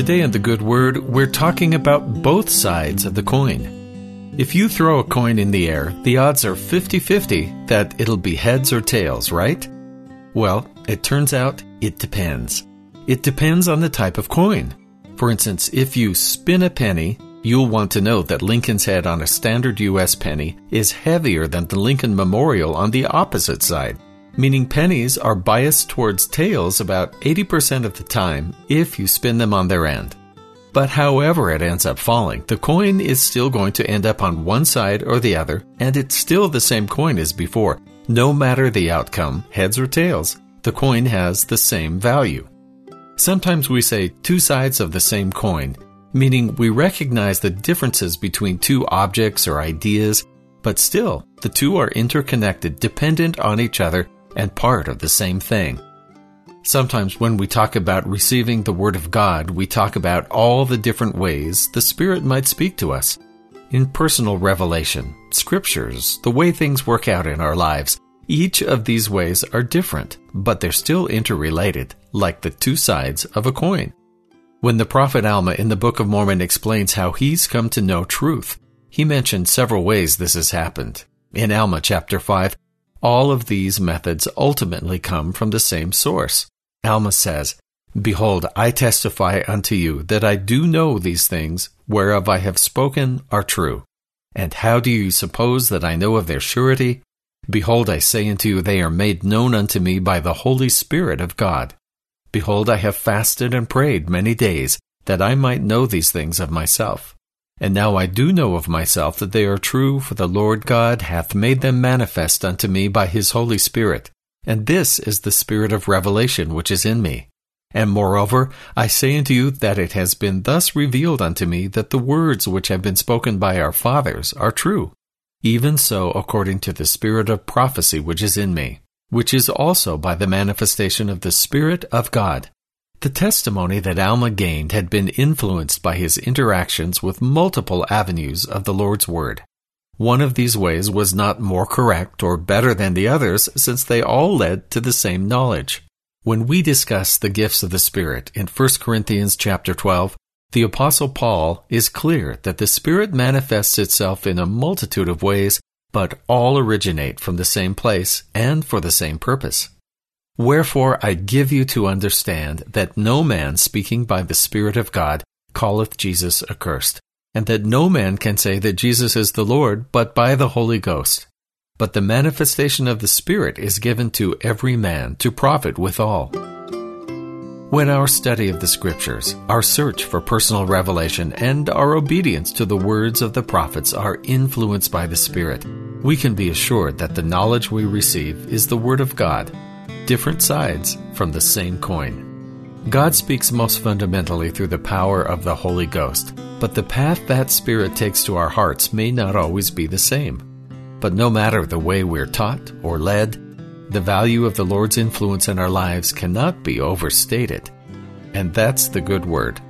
Today in The Good Word, we're talking about both sides of the coin. If you throw a coin in the air, the odds are 50 50 that it'll be heads or tails, right? Well, it turns out it depends. It depends on the type of coin. For instance, if you spin a penny, you'll want to know that Lincoln's head on a standard US penny is heavier than the Lincoln Memorial on the opposite side meaning pennies are biased towards tails about 80% of the time if you spin them on their end. But however it ends up falling, the coin is still going to end up on one side or the other, and it's still the same coin as before. No matter the outcome, heads or tails, the coin has the same value. Sometimes we say two sides of the same coin, meaning we recognize the differences between two objects or ideas, but still, the two are interconnected, dependent on each other, and part of the same thing. Sometimes when we talk about receiving the Word of God, we talk about all the different ways the Spirit might speak to us. In personal revelation, scriptures, the way things work out in our lives, each of these ways are different, but they're still interrelated, like the two sides of a coin. When the prophet Alma in the Book of Mormon explains how he's come to know truth, he mentioned several ways this has happened. In Alma chapter 5, all of these methods ultimately come from the same source. Alma says, Behold, I testify unto you that I do know these things whereof I have spoken are true. And how do you suppose that I know of their surety? Behold, I say unto you, they are made known unto me by the Holy Spirit of God. Behold, I have fasted and prayed many days, that I might know these things of myself. And now I do know of myself that they are true, for the Lord God hath made them manifest unto me by his Holy Spirit. And this is the Spirit of revelation which is in me. And moreover, I say unto you that it has been thus revealed unto me that the words which have been spoken by our fathers are true. Even so, according to the Spirit of prophecy which is in me, which is also by the manifestation of the Spirit of God. The testimony that Alma gained had been influenced by his interactions with multiple avenues of the Lord's Word. One of these ways was not more correct or better than the others, since they all led to the same knowledge. When we discuss the gifts of the Spirit in 1 Corinthians chapter 12, the apostle Paul is clear that the Spirit manifests itself in a multitude of ways, but all originate from the same place and for the same purpose. Wherefore I give you to understand that no man speaking by the Spirit of God calleth Jesus accursed, and that no man can say that Jesus is the Lord but by the Holy Ghost. But the manifestation of the Spirit is given to every man to profit withal. When our study of the Scriptures, our search for personal revelation, and our obedience to the words of the prophets are influenced by the Spirit, we can be assured that the knowledge we receive is the Word of God different sides from the same coin. God speaks most fundamentally through the power of the Holy Ghost, but the path that Spirit takes to our hearts may not always be the same. But no matter the way we're taught or led, the value of the Lord's influence in our lives cannot be overstated. And that's the good word.